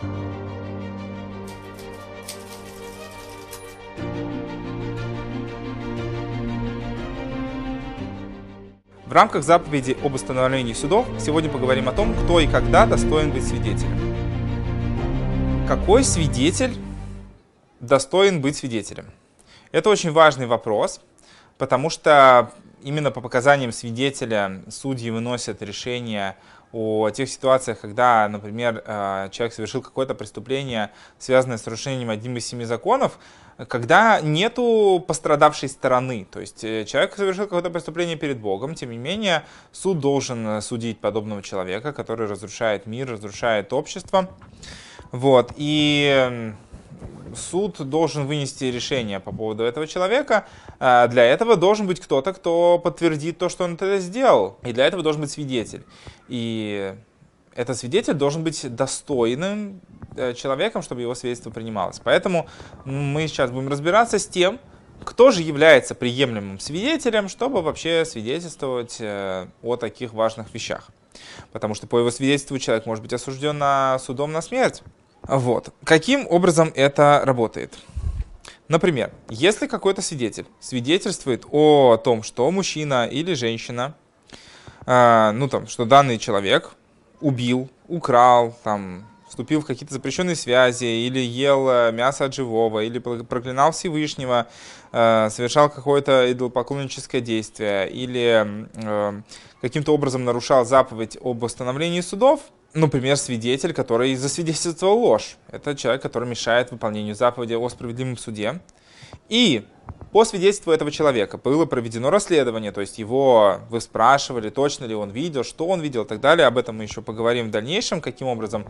В рамках заповеди об установлении судов сегодня поговорим о том, кто и когда достоин быть свидетелем. Какой свидетель достоин быть свидетелем? Это очень важный вопрос, потому что именно по показаниям свидетеля судьи выносят решение о тех ситуациях, когда, например, э, человек совершил какое-то преступление, связанное с нарушением одним из семи законов, когда нету пострадавшей стороны. То есть э, человек совершил какое-то преступление перед Богом, тем не менее суд должен судить подобного человека, который разрушает мир, разрушает общество. Вот. И суд должен вынести решение по поводу этого человека. А, для этого должен быть кто-то, кто подтвердит то, что он это сделал. И для этого должен быть свидетель. И этот свидетель должен быть достойным э, человеком, чтобы его свидетельство принималось. Поэтому мы сейчас будем разбираться с тем, кто же является приемлемым свидетелем, чтобы вообще свидетельствовать э, о таких важных вещах. Потому что по его свидетельству человек может быть осужден на судом на смерть. Вот. Каким образом это работает? Например, если какой-то свидетель свидетельствует о том, что мужчина или женщина, э, ну там, что данный человек убил, украл, там, вступил в какие-то запрещенные связи, или ел э, мясо от живого, или проклинал Всевышнего, э, совершал какое-то идолопоклонническое действие, или э, каким-то образом нарушал заповедь об установлении судов, например, свидетель, который засвидетельствовал ложь. Это человек, который мешает выполнению заповеди о справедливом суде. И по свидетельству этого человека было проведено расследование, то есть его вы спрашивали, точно ли он видел, что он видел и так далее. Об этом мы еще поговорим в дальнейшем, каким образом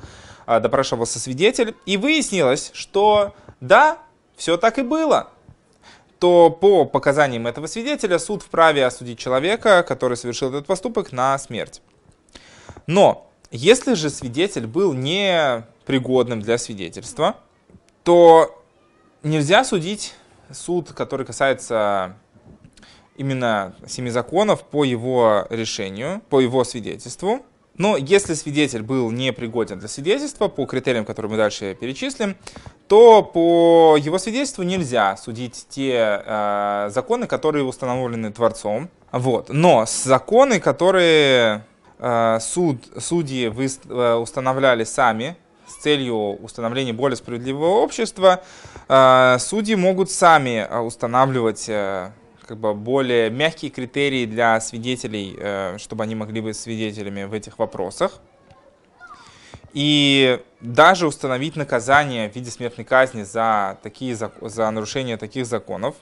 а, допрашивался свидетель. И выяснилось, что да, все так и было то по показаниям этого свидетеля суд вправе осудить человека, который совершил этот поступок, на смерть. Но если же свидетель был непригодным для свидетельства, то нельзя судить суд, который касается именно семи законов по его решению, по его свидетельству. Но если свидетель был непригоден для свидетельства по критериям, которые мы дальше перечислим, то по его свидетельству нельзя судить те э, законы, которые установлены Творцом. Вот. Но законы, которые суд, судьи вы, э, устанавливали сами, с целью установления более справедливого общества, э, судьи могут сами э, устанавливать э, как бы более мягкие критерии для свидетелей, чтобы они могли быть свидетелями в этих вопросах. И даже установить наказание в виде смертной казни за, такие, за нарушение таких законов,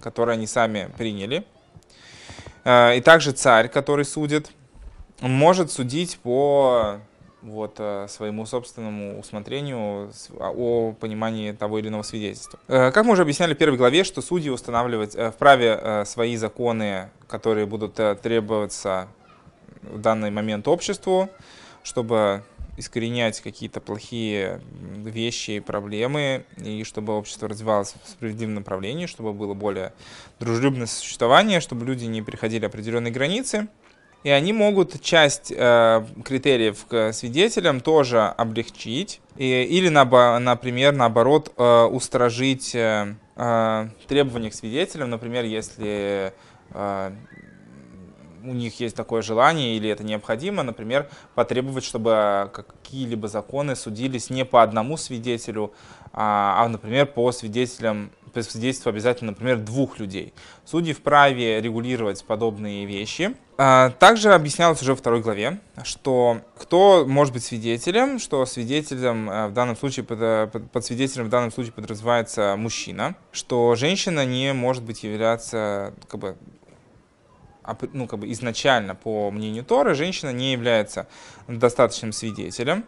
которые они сами приняли. И также царь, который судит, может судить по вот, э, своему собственному усмотрению а, о понимании того или иного свидетельства. Э, как мы уже объясняли в первой главе, что судьи устанавливать э, вправе свои законы, которые будут требоваться в данный момент обществу, чтобы искоренять какие-то плохие вещи и проблемы, и чтобы общество развивалось в справедливом направлении, чтобы было более дружелюбное существование, чтобы люди не переходили определенные границы – и они могут часть э, критериев к свидетелям тоже облегчить, и, или, на, например, наоборот, э, устражить э, э, требования к свидетелям, например, если э, у них есть такое желание или это необходимо, например, потребовать, чтобы какие-либо законы судились не по одному свидетелю, а, а например, по свидетелям по свидетельству обязательно, например, двух людей. Судьи вправе регулировать подобные вещи. А, также объяснялось уже во второй главе, что кто может быть свидетелем, что свидетелем э, в данном случае, под, под свидетелем в данном случае подразумевается мужчина, что женщина не может быть являться как бы, ну, как бы изначально, по мнению Торы, женщина не является достаточным свидетелем.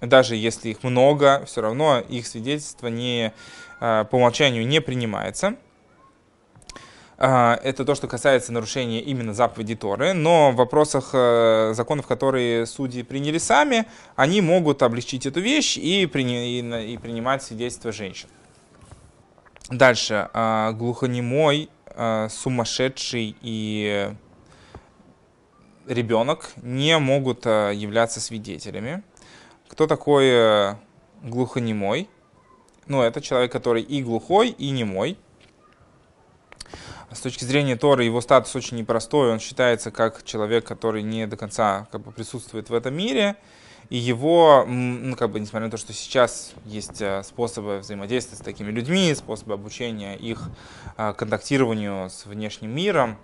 Даже если их много, все равно их свидетельство не, э, по умолчанию не принимается. А, это то, что касается нарушения именно заповеди Торы, но в вопросах э, законов, которые судьи приняли сами, они могут облегчить эту вещь и, и, и принимать свидетельство женщин. Дальше. А, глухонемой, а, сумасшедший и ребенок не могут являться свидетелями. Кто такой э, глухонемой. Ну, это человек, который и глухой, и немой. С точки зрения Торы его статус очень непростой. Он считается как человек, который не до конца как бы, присутствует в этом мире. И его, ну, как бы, несмотря на то, что сейчас есть э, способы взаимодействия с такими людьми, способы обучения их э, контактированию с внешним миром,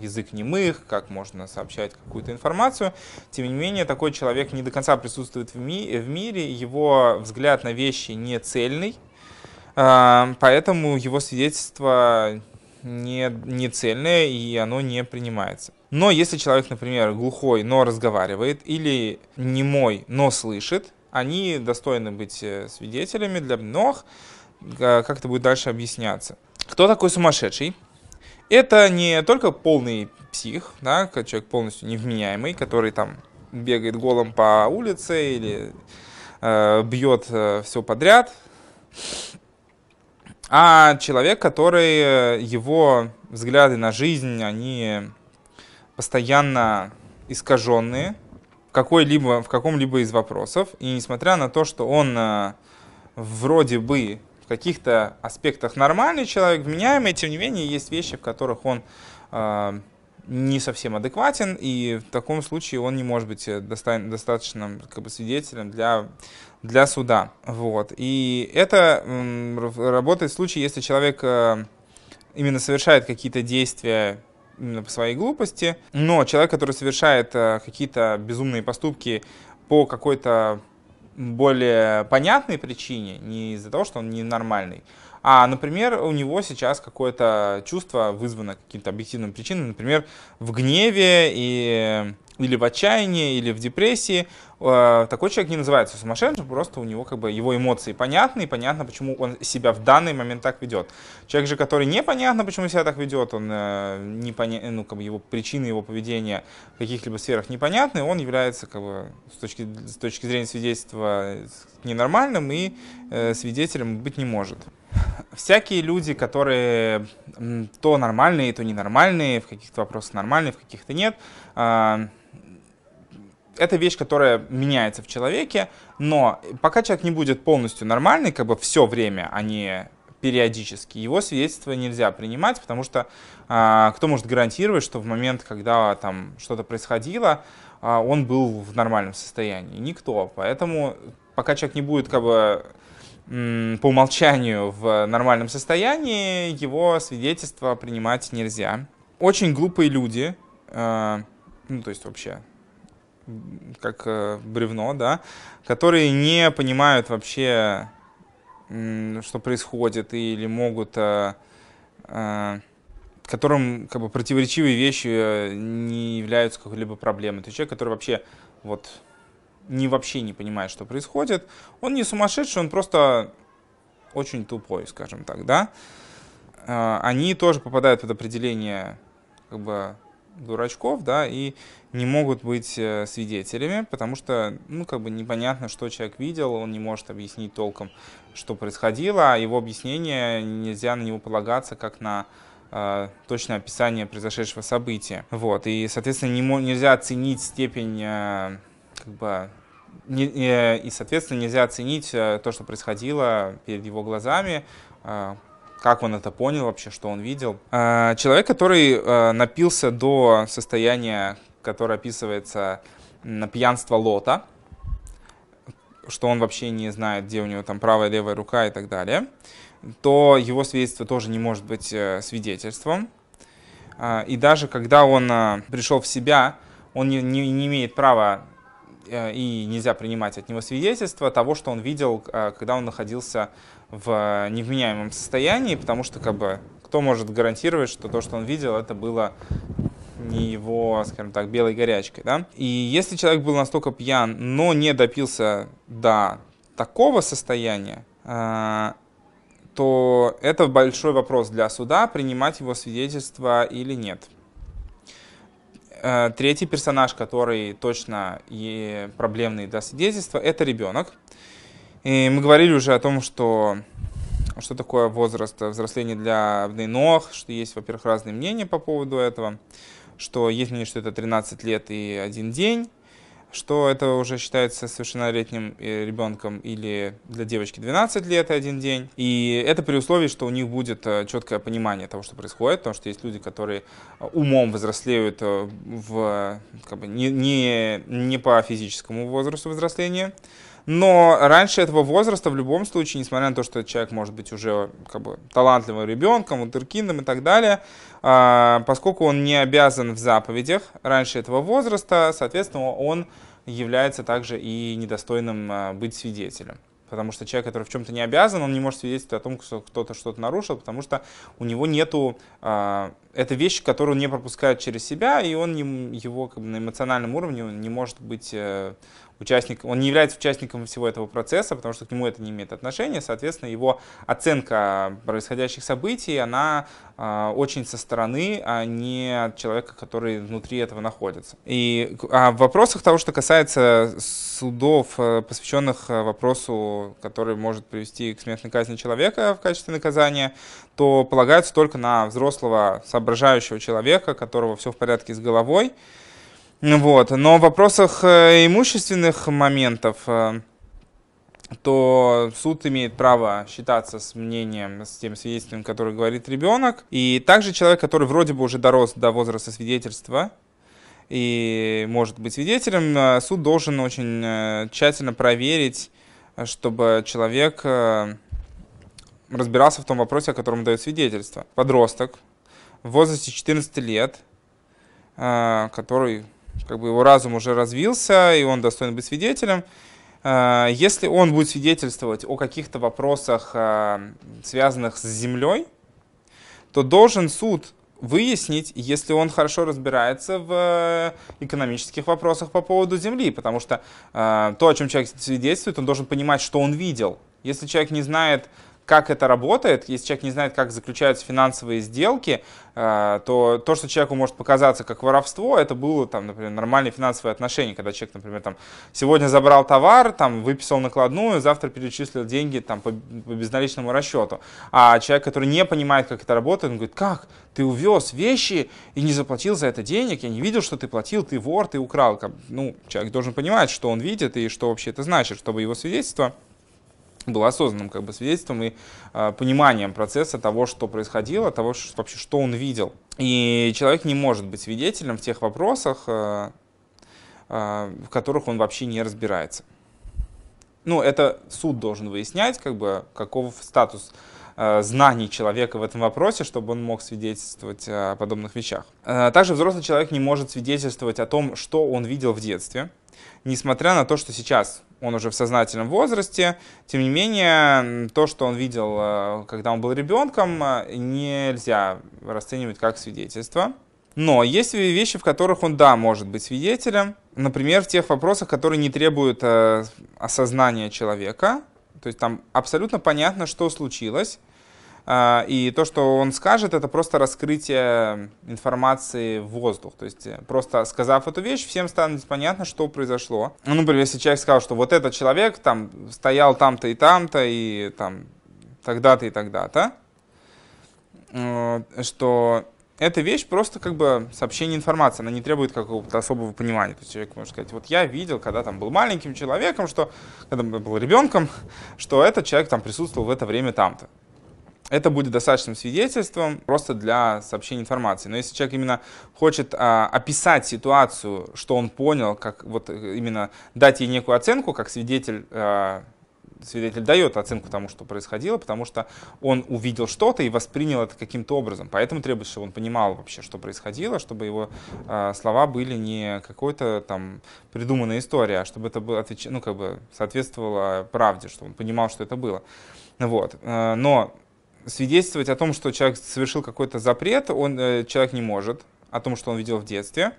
язык немых, как можно сообщать какую-то информацию. Тем не менее, такой человек не до конца присутствует в, ми в мире, его взгляд на вещи не цельный, э, поэтому его свидетельство не, не цельное и оно не принимается. Но если человек, например, глухой, но разговаривает, или немой, но слышит, они достойны быть э, свидетелями для многих, как это будет дальше объясняться. Кто такой сумасшедший? Это не только полный псих, да, человек полностью невменяемый, который там бегает голым по улице или э, бьет э, все подряд, а человек, который э, его взгляды на жизнь, они постоянно искаженные в, какой-либо, в каком-либо из вопросов. И несмотря на то, что он э, вроде бы в каких-то аспектах нормальный человек, вменяемый, тем не менее есть вещи, в которых он э, не совсем адекватен, и в таком случае он не может быть доста- достаточным как бы, свидетелем для, для суда. Вот. И это м, работает в случае, если человек э, именно совершает какие-то действия именно по своей глупости. Но человек, который совершает э, какие-то безумные поступки по какой-то более понятной причине, не из-за того, что он ненормальный, а, например, у него сейчас какое-то чувство вызвано каким-то объективным причинам, например, в гневе и или в отчаянии, или в депрессии, э, такой человек не называется сумасшедшим, просто у него как бы его эмоции понятны, и понятно, почему он себя в данный момент так ведет. Человек же, который непонятно, почему себя так ведет, он э, не поня... ну, как бы его причины его поведения в каких-либо сферах непонятны, он является как бы с точки, с точки зрения свидетельства ненормальным и э, свидетелем быть не может. Всякие люди, которые то нормальные, то ненормальные, в каких-то вопросах нормальные, в каких-то нет, э, это вещь, которая меняется в человеке, но пока человек не будет полностью нормальный, как бы все время, а не периодически, его свидетельство нельзя принимать, потому что а, кто может гарантировать, что в момент, когда там что-то происходило, а, он был в нормальном состоянии? Никто. Поэтому пока человек не будет как бы по умолчанию в нормальном состоянии, его свидетельство принимать нельзя. Очень глупые люди, а, ну то есть вообще как э, бревно, да, которые не понимают вообще, что происходит, или могут, э, э, которым как бы противоречивые вещи не являются какой-либо проблемой. То есть человек, который вообще вот не вообще не понимает, что происходит, он не сумасшедший, он просто очень тупой, скажем так, да. Они тоже попадают под определение как бы дурачков, да, и не могут быть э, свидетелями, потому что, ну, как бы непонятно, что человек видел, он не может объяснить толком, что происходило, а его объяснение нельзя на него полагаться как на э, точное описание произошедшего события. Вот, и, соответственно, не, нельзя оценить степень, э, как бы, не, э, и, соответственно, нельзя оценить э, то, что происходило перед его глазами, как он это понял вообще, что он видел. А, человек, который э, напился до состояния, которое описывается на пьянство Лота, что он вообще не знает, где у него там правая, левая рука и так далее, то его свидетельство тоже не может быть э, свидетельством. И даже когда он э, пришел в себя, он не, не, не имеет права и нельзя принимать от него свидетельство того, что он видел, когда он находился в невменяемом состоянии, потому что как бы кто может гарантировать, что то, что он видел, это было не его, скажем так, белой горячкой, да? И если человек был настолько пьян, но не допился до такого состояния, э, то это большой вопрос для суда, принимать его свидетельство или нет. Э, третий персонаж, который точно и проблемный для свидетельства, это ребенок. И мы говорили уже о том, что что такое возраст взросления для ног, что есть, во-первых, разные мнения по поводу этого, что есть мнение, что это 13 лет и один день, что это уже считается совершеннолетним э, ребенком или для девочки 12 лет и один день. И это при условии, что у них будет э, четкое понимание того, что происходит, потому что есть люди, которые э, умом взрослеют в, как бы, не, не, не по физическому возрасту взросления, но раньше этого возраста в любом случае, несмотря на то, что человек может быть уже как бы, талантливым ребенком, вундеркиндом и так далее, а, поскольку он не обязан в заповедях раньше этого возраста, соответственно, он является также и недостойным а, быть свидетелем. Потому что человек, который в чем-то не обязан, он не может свидетельствовать о том, что кто-то что-то нарушил, потому что у него нету... Э, это вещь, которую он не пропускает через себя, и он не, его как бы, на эмоциональном уровне не может быть э, участник, он не является участником всего этого процесса, потому что к нему это не имеет отношения, соответственно, его оценка происходящих событий, она э, очень со стороны, а не от человека, который внутри этого находится. И а в вопросах того, что касается судов, э, посвященных э, вопросу, который может привести к смертной казни человека в качестве наказания, то полагаются только на взрослого соображающего человека, которого все в порядке с головой, вот. Но в вопросах э, имущественных моментов э, то суд имеет право считаться с мнением, с тем свидетельством, которое говорит ребенок. И также человек, который вроде бы уже дорос до возраста свидетельства и может быть свидетелем, э, суд должен очень тщательно проверить, чтобы человек разбирался в том вопросе, о котором дает свидетельство. Подросток в возрасте 14 лет, который как бы его разум уже развился, и он достоин быть свидетелем. А, если он будет свидетельствовать о каких-то вопросах, а, связанных с землей, то должен суд выяснить, если он хорошо разбирается в э, экономических вопросах по поводу земли, потому что то, о чем человек свидетельствует, он должен понимать, что он видел. Если человек не знает как это работает, если человек не знает, как заключаются финансовые сделки, э, то то, что человеку может показаться как воровство, это было, там, например, нормальные финансовые отношения, когда человек, например, там, сегодня забрал товар, там, выписал накладную, завтра перечислил деньги там, по, по безналичному расчету. А человек, который не понимает, как это работает, он говорит, как? Ты увез вещи и не заплатил за это денег, я не видел, что ты платил, ты вор, ты украл. Ну, человек должен понимать, что он видит и что вообще это значит, чтобы его свидетельство было осознанным как бы свидетельством и э, пониманием процесса того, что происходило, того, что, вообще, что он видел. И человек не может быть свидетелем в тех вопросах, э, э, в которых он вообще не разбирается. Ну, это суд должен выяснять, как бы, каков статус знаний человека в этом вопросе, чтобы он мог свидетельствовать о подобных вещах. Э, также взрослый человек не может свидетельствовать о том, что он видел в детстве, несмотря на то, что сейчас он уже в сознательном возрасте. Тем не менее, то, что он видел, э, когда он был ребенком, э, нельзя расценивать как свидетельство. Но есть вещи, в которых он, да, может быть свидетелем. Например, в тех вопросах, которые не требуют э, осознания человека. То есть там абсолютно понятно, что случилось. А, и то, что он скажет, это просто раскрытие информации в воздух. То есть э, просто сказав эту вещь, всем станет понятно, что произошло. Ну, например, если человек сказал, что вот этот человек там стоял там-то и там-то, и там тогда-то и тогда-то, э, что эта вещь просто как бы сообщение информации, она не требует какого-то особого понимания. То есть человек может сказать, вот я видел, когда там был маленьким человеком, что, когда был ребенком, что этот человек там присутствовал в это время там-то это будет достаточным свидетельством просто для сообщения информации. Но если человек именно хочет а, описать ситуацию, что он понял, как вот именно дать ей некую оценку, как свидетель, а, свидетель дает оценку тому, что происходило, потому что он увидел что-то и воспринял это каким-то образом. Поэтому требуется, чтобы он понимал вообще, что происходило, чтобы его а, слова были не какой-то там придуманная история, а чтобы это было, ну, как бы соответствовало правде, чтобы он понимал, что это было. Вот. А, но свидетельствовать о том, что человек совершил какой-то запрет, он, э, человек не может, о том, что он видел в детстве,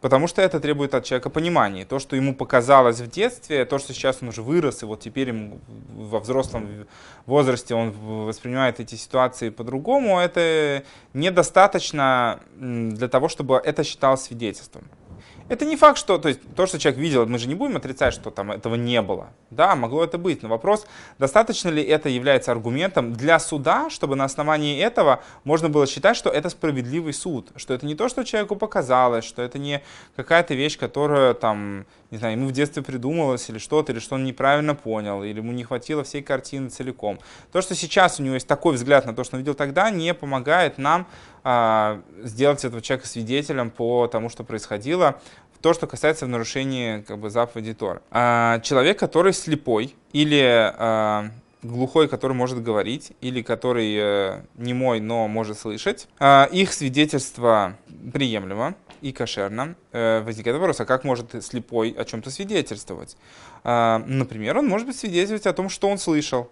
потому что это требует от человека понимания. То, что ему показалось в детстве, то, что сейчас он уже вырос, и вот теперь ему во взрослом возрасте он воспринимает эти ситуации по-другому, это недостаточно для того, чтобы это считалось свидетельством. Это не факт, что, то есть то, что человек видел, мы же не будем отрицать, что там этого не было. Да, могло это быть, но вопрос, достаточно ли это является аргументом для суда, чтобы на основании этого можно было считать, что это справедливый суд, что это не то, что человеку показалось, что это не какая-то вещь, которая там, не знаю, ему в детстве придумалась или что-то, или что он неправильно понял, или ему не хватило всей картины целиком. То, что сейчас у него есть такой взгляд на то, что он видел тогда, не помогает нам сделать этого человека свидетелем по тому, что происходило, то, что касается нарушения как бы, заповеди Тора. А, человек, который слепой или а, глухой, который может говорить, или который э, немой, но может слышать, а, их свидетельство приемлемо и кошерно. Э, возникает вопрос, а как может слепой о чем-то свидетельствовать? А, например, он может быть свидетельствовать о том, что он слышал.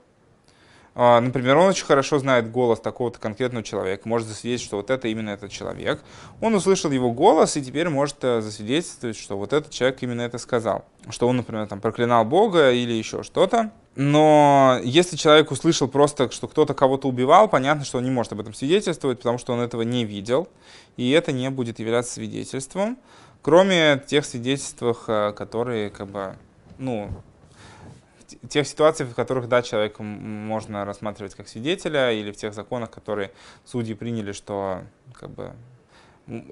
А, например, он очень хорошо знает голос такого-то конкретного человека, может засвидетельствовать, что вот это именно этот человек. Он услышал его голос и теперь может э, засвидетельствовать, что вот этот человек именно это сказал. Что он, например, там проклинал Бога или еще что-то. Но если человек услышал просто, что кто-то кого-то убивал, понятно, что он не может об этом свидетельствовать, потому что он этого не видел, и это не будет являться свидетельством, кроме тех свидетельств, э, которые как бы, ну, тех ситуаций, в которых, да, человека можно рассматривать как свидетеля, или в тех законах, которые судьи приняли, что как бы,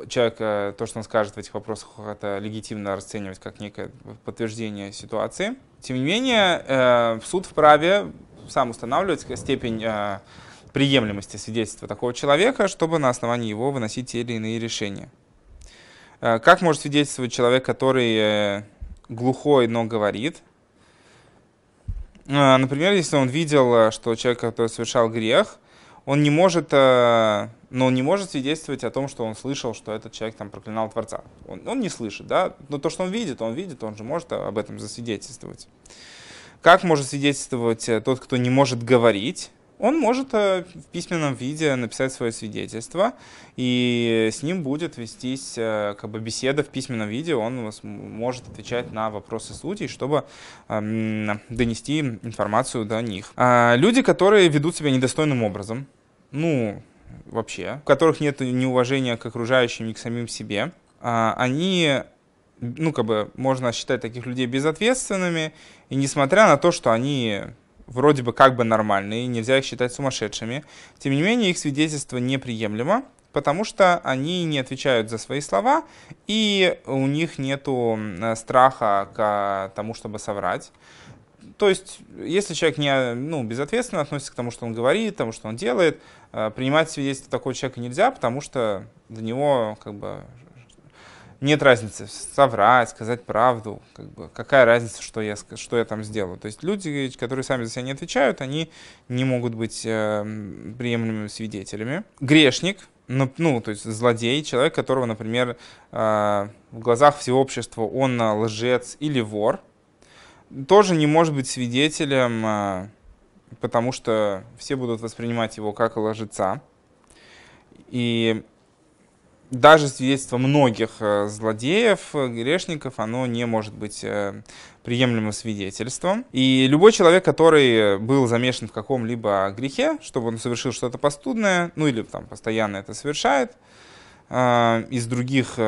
человек, э, то, что он скажет в этих вопросах, это легитимно расценивать как некое подтверждение ситуации. Тем не менее, э, суд вправе сам устанавливать степень э, приемлемости свидетельства такого человека, чтобы на основании его выносить те или иные решения. Как может свидетельствовать человек, который глухой, но говорит? А, например, если он видел, э, что человек, который совершал грех, он не может, э, но он не может свидетельствовать о том, что он слышал, что этот человек там проклинал Творца. Он, он не слышит, да? Но то, что он видит, он видит, он же может об этом засвидетельствовать. Как может свидетельствовать э, тот, кто не может говорить? Он может э, в письменном виде написать свое свидетельство, и с ним будет вестись э, как бы беседа в письменном виде, он может отвечать на вопросы судей, чтобы эм, донести информацию до них. А люди, которые ведут себя недостойным образом, ну, вообще, у которых нет неуважения к окружающим, ни к самим себе, а, они ну, как бы, можно считать таких людей безответственными, и несмотря на то, что они вроде бы как бы нормальные, нельзя их считать сумасшедшими. Тем не менее, их свидетельство неприемлемо, потому что они не отвечают за свои слова, и у них нет страха к тому, чтобы соврать. То есть, если человек не, ну, безответственно относится к тому, что он говорит, к тому, что он делает, э, принимать свидетельство такого человека нельзя, потому что для него как бы нет разницы соврать, сказать правду, как бы, какая разница, что я, что я там сделаю. То есть люди, которые сами за себя не отвечают, они не могут быть э, приемлемыми свидетелями. Грешник, ну, ну, то есть злодей, человек, которого, например, э, в глазах всего общества он лжец или вор, тоже не может быть свидетелем, э, потому что все будут воспринимать его как лжеца. И даже свидетельство многих э, злодеев, э, грешников, оно не может быть э, приемлемым свидетельством. И любой человек, который был замешан в каком-либо грехе, чтобы он совершил что-то постудное, ну или там постоянно это совершает, из других,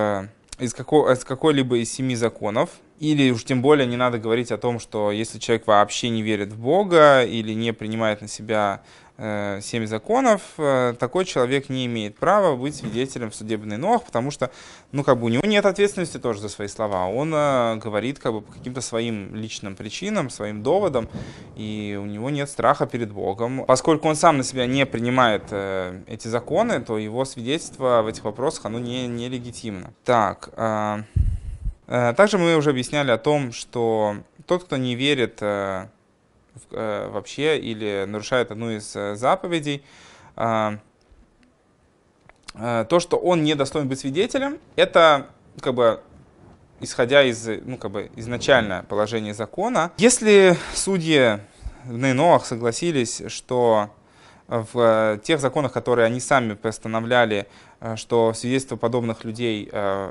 из, какого, из какой-либо из семи законов, или уж тем более не надо говорить о том, что если человек вообще не верит в Бога или не принимает на себя семь законов, э, такой человек не имеет права быть свидетелем в судебный ног, потому что, ну, как бы у него нет ответственности тоже за свои слова. Он э, говорит как бы по каким-то своим личным причинам, своим доводам, и у него нет страха перед Богом. Поскольку он сам на себя не принимает э, эти законы, то его свидетельство в этих вопросах, оно не, не легитимно. Так, э, э, также мы уже объясняли о том, что тот, кто не верит э, Э, вообще или нарушает одну из э, заповедей, а, э, то, что он не достоин быть свидетелем, это как бы исходя из ну, как бы изначальное положение закона. Если судьи в Нейноах согласились, что в тех законах, которые они сами постановляли, что свидетельство подобных людей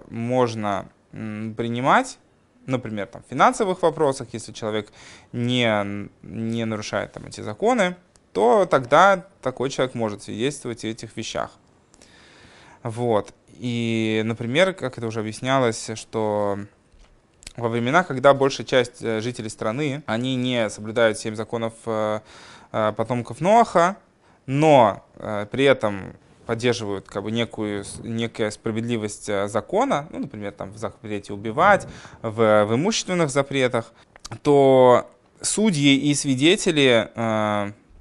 можно принимать, например, там, в финансовых вопросах, если человек не, не нарушает там, эти законы, то тогда такой человек может свидетельствовать о этих вещах. Вот. И, например, как это уже объяснялось, что во времена, когда большая часть э, жителей страны, они не соблюдают семь законов э, э, потомков Ноаха, но при этом поддерживают как бы некую, некая справедливость закона, ну, например, там в запрете убивать, в, в имущественных запретах, то судьи и свидетели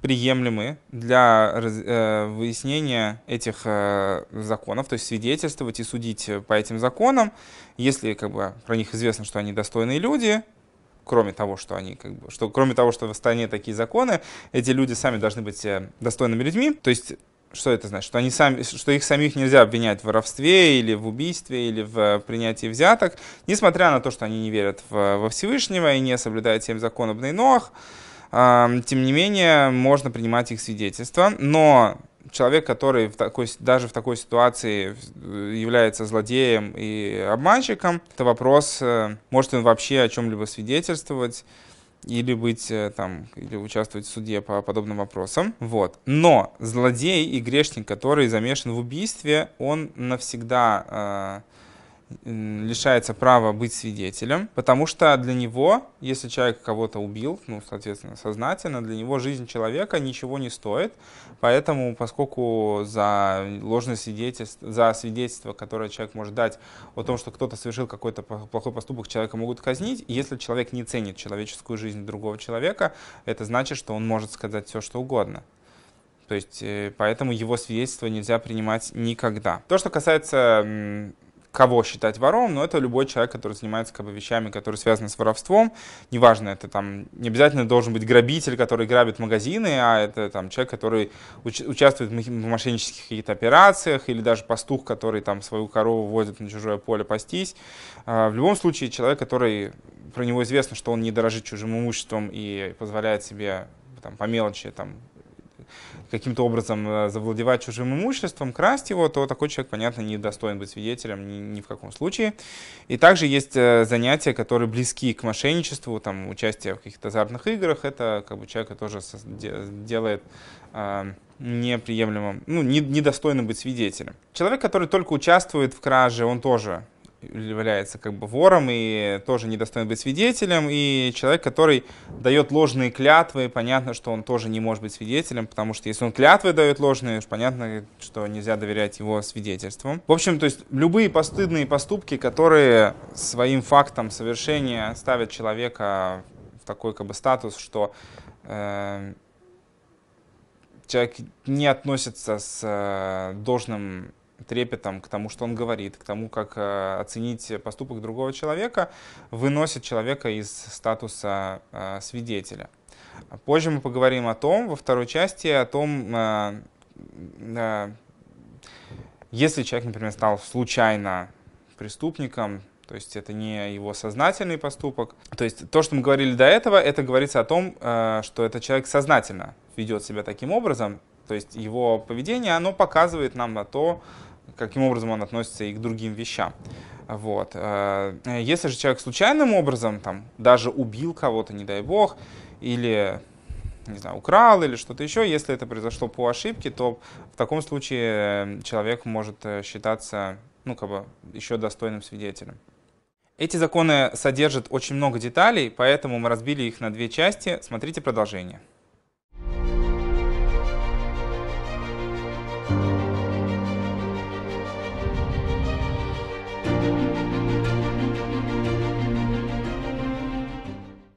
приемлемы для э, выяснения этих э, законов, то есть свидетельствовать и судить по этим законам, если как бы про них известно, что они достойные люди, кроме того, что они как бы, что кроме того, что в стране такие законы, эти люди сами должны быть э, достойными людьми, то есть что это значит? Что, они сами, что их самих нельзя обвинять в воровстве или в убийстве или в принятии взяток, несмотря на то, что они не верят в, во Всевышнего и не соблюдают семь законов Нейноах, тем не менее, можно принимать их свидетельства, но человек, который в такой, даже в такой ситуации является злодеем и обманщиком, это вопрос, э, может он вообще о чем-либо свидетельствовать, или быть э, там, или участвовать в суде по подобным вопросам. Вот. Но злодей и грешник, который замешан в убийстве, он навсегда э, лишается права быть свидетелем, потому что для него, если человек кого-то убил, ну, соответственно, сознательно, для него жизнь человека ничего не стоит, поэтому, поскольку за ложное свидетельство, за свидетельство, которое человек может дать о том, что кто-то совершил какой-то плохой поступок, человека могут казнить, если человек не ценит человеческую жизнь другого человека, это значит, что он может сказать все, что угодно. То есть, э, поэтому его свидетельство нельзя принимать никогда. То, что касается кого считать вором, но это любой человек, который занимается как бы, вещами, которые связаны с воровством. Неважно, это там не обязательно должен быть грабитель, который грабит магазины, а это там человек, который уч- участвует в мошеннических каких-то операциях, или даже пастух, который там свою корову возит на чужое поле пастись. А, в любом случае, человек, который про него известно, что он не дорожит чужим имуществом и позволяет себе там, по мелочи там, каким-то образом э, завладевать чужим имуществом, красть его, то такой человек, понятно, не достоин быть свидетелем ни, ни в каком случае. И также есть э, занятия, которые близки к мошенничеству, там, участие в каких-то азартных играх, это как бы человек тоже делает э, неприемлемым, ну, недостойным быть свидетелем. Человек, который только участвует в краже, он тоже является как бы вором и тоже недостоин быть свидетелем, и человек, который дает ложные клятвы, понятно, что он тоже не может быть свидетелем, потому что если он клятвы дает ложные, понятно, что нельзя доверять его свидетельствам. В общем, то есть любые постыдные поступки, которые своим фактом совершения ставят человека в такой как бы статус, что э, человек не относится с э, должным трепетом к тому, что он говорит, к тому, как э, оценить поступок другого человека, выносит человека из статуса э, свидетеля. Позже мы поговорим о том, во второй части, о том, э, если человек, например, стал случайно преступником, то есть это не его сознательный поступок. То есть то, что мы говорили до этого, это говорится о том, что этот человек сознательно ведет себя таким образом, то есть его поведение, оно показывает нам на то, каким образом он относится и к другим вещам. Вот. Э, если же человек случайным образом, там, даже убил кого-то, не дай бог, или не знаю, украл или что-то еще, если это произошло по ошибке, то в таком случае человек может э, считаться ну, как бы еще достойным свидетелем. Эти законы содержат очень много деталей, поэтому мы разбили их на две части. Смотрите продолжение.